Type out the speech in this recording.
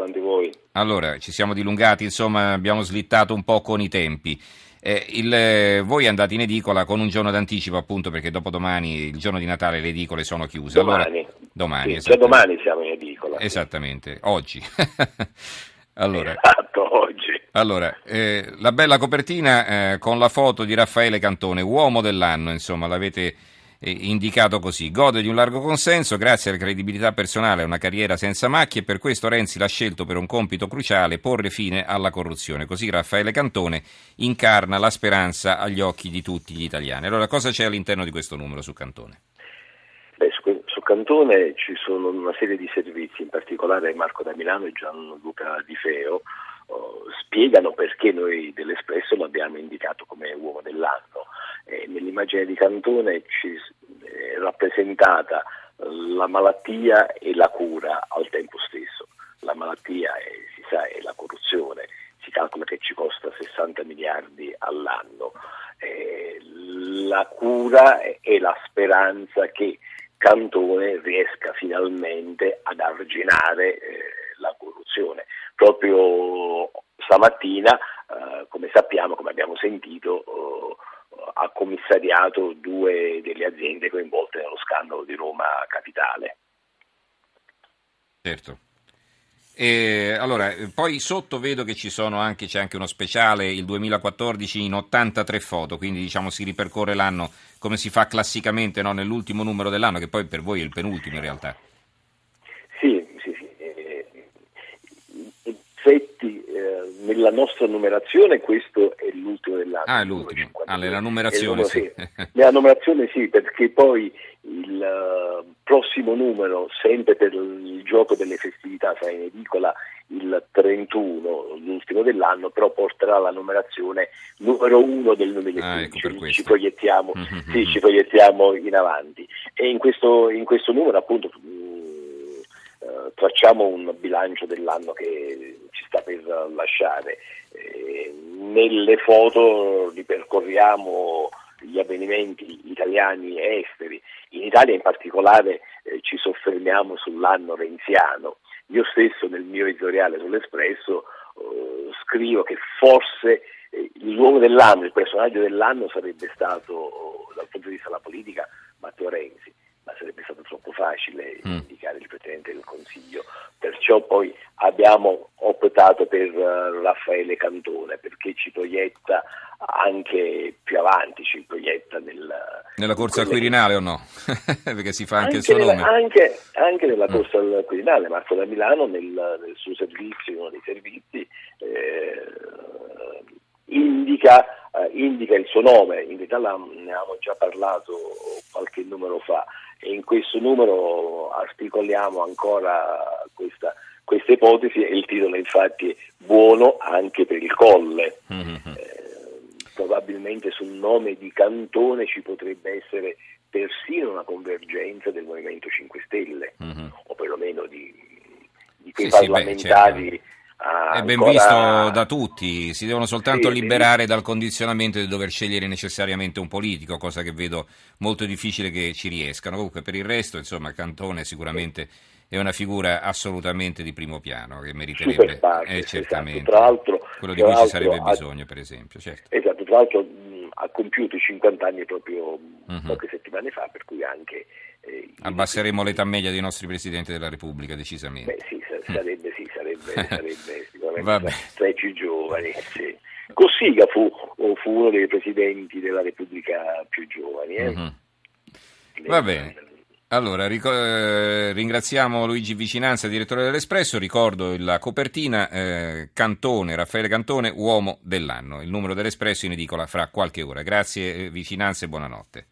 Quanti voi. Allora, ci siamo dilungati, insomma, abbiamo slittato un po' con i tempi. Eh, il, eh, voi andate in edicola con un giorno d'anticipo, appunto, perché dopodomani, il giorno di Natale, le edicole sono chiuse. Domani. Allora, domani, Sì, già domani siamo in edicola. Esattamente, oggi. allora, Esatto, oggi. allora eh, la bella copertina eh, con la foto di Raffaele Cantone, uomo dell'anno, insomma, l'avete eh, indicato così. Gode di un largo consenso grazie alla credibilità personale e a una carriera senza macchie e per questo Renzi l'ha scelto per un compito cruciale, porre fine alla corruzione. Così Raffaele Cantone incarna la speranza agli occhi di tutti gli italiani. Allora, cosa c'è all'interno di questo numero su Cantone? Su, Cantone ci sono una serie di servizi, in particolare Marco da Milano e Gianluca Di Feo, oh, spiegano perché noi dell'Espresso l'abbiamo indicato come uomo dell'anno. Eh, nell'immagine di Cantone ci è rappresentata la malattia e la cura al tempo stesso. La malattia, è, si sa, è la corruzione, si calcola che ci costa 60 miliardi all'anno. Eh, la cura è la speranza che Cantone riesca finalmente ad arginare eh, la corruzione. Proprio stamattina, eh, come sappiamo, come abbiamo sentito, eh, ha commissariato due delle aziende coinvolte nello scandalo di Roma Capitale. Certo. E, allora, poi sotto vedo che ci sono anche, c'è anche uno speciale, il 2014 in 83 foto, quindi diciamo si ripercorre l'anno come si fa classicamente no, nell'ultimo numero dell'anno, che poi per voi è il penultimo in realtà. Sì, sì, sì. Eh, in effetti eh, nella nostra numerazione questo è l'ultimo dell'anno. Ah, è l'ultimo. Ah, nella numerazione, sì. Nella numerazione sì, perché poi il uh, prossimo numero, sempre per il gioco delle festività, sarà in edicola il 31, l'ultimo dell'anno, però porterà la numerazione numero 1 del 2015. Ah, ecco ci, proiettiamo, Mhm. sì, ci proiettiamo in avanti. E in questo, in questo numero appunto mh, eh, tracciamo un bilancio dell'anno che per lasciare. Eh, nelle foto ripercorriamo gli avvenimenti italiani e esteri. In Italia in particolare eh, ci soffermiamo sull'anno renziano. Io stesso nel mio editoriale sull'Espresso eh, scrivo che forse eh, l'uomo dell'anno, il personaggio dell'anno sarebbe stato, dal punto di vista della politica, Matteo Renzi, ma sarebbe stato troppo facile Mm. indicare il Presidente del Consiglio. Perciò poi abbiamo optato per eh, Raffaele Cantone, perché ci proietta anche più avanti, ci proietta nel, Nella corsa al Quirinale o no? Perché si fa anche, il anche suo nella, nome. anche, anche nella Mm. corsa al Quirinale, Marco da Milano nel, nel suo servizio, in uno dei servizi, eh, indica, eh, indica il suo nome, in realtà ne avevamo già parlato qualche numero fa e in questo numero articoliamo ancora questa, questa ipotesi e il titolo infatti è buono anche per il colle. Mhm. Eh, probabilmente sul nome di Cantone ci potrebbe essere persino una convergenza del Movimento 5 Stelle, Mhm. o perlomeno di, di quei Sì, sì, beh, parlamentari. certo. Ah, È ben ancora- visto da tutti, si devono soltanto Sì, liberare dal condizionamento di dover scegliere necessariamente un politico, cosa che vedo molto difficile che ci riescano. Comunque per il resto, insomma, Cantone sicuramente è una figura assolutamente di primo piano che meriterebbe eh, esatto. certamente Tra l'altro- quello di cui ci sarebbe ha- bisogno, per esempio. Certo. Esatto, tra l'altro mh, ha compiuto i 50 anni proprio Mhm. poche settimane fa, per cui anche... eh, Abbasseremo l'età media dei nostri presidenti della Repubblica, decisamente. Beh, sì, sa- sarebbe, sì, sarebbe, sarebbe sicuramente tra, i più giovani. Sì. Cossiga fu, fu uno dei presidenti della Repubblica più giovani. eh. Mhm. Va bene. Allora, rico- eh, ringraziamo Luigi Vicinanza, direttore dell'Espresso, ricordo la copertina eh, Cantone, Raffaele Cantone, uomo dell'anno, il numero dell'Espresso in edicola fra qualche ora. Grazie eh, Vicinanza e buonanotte.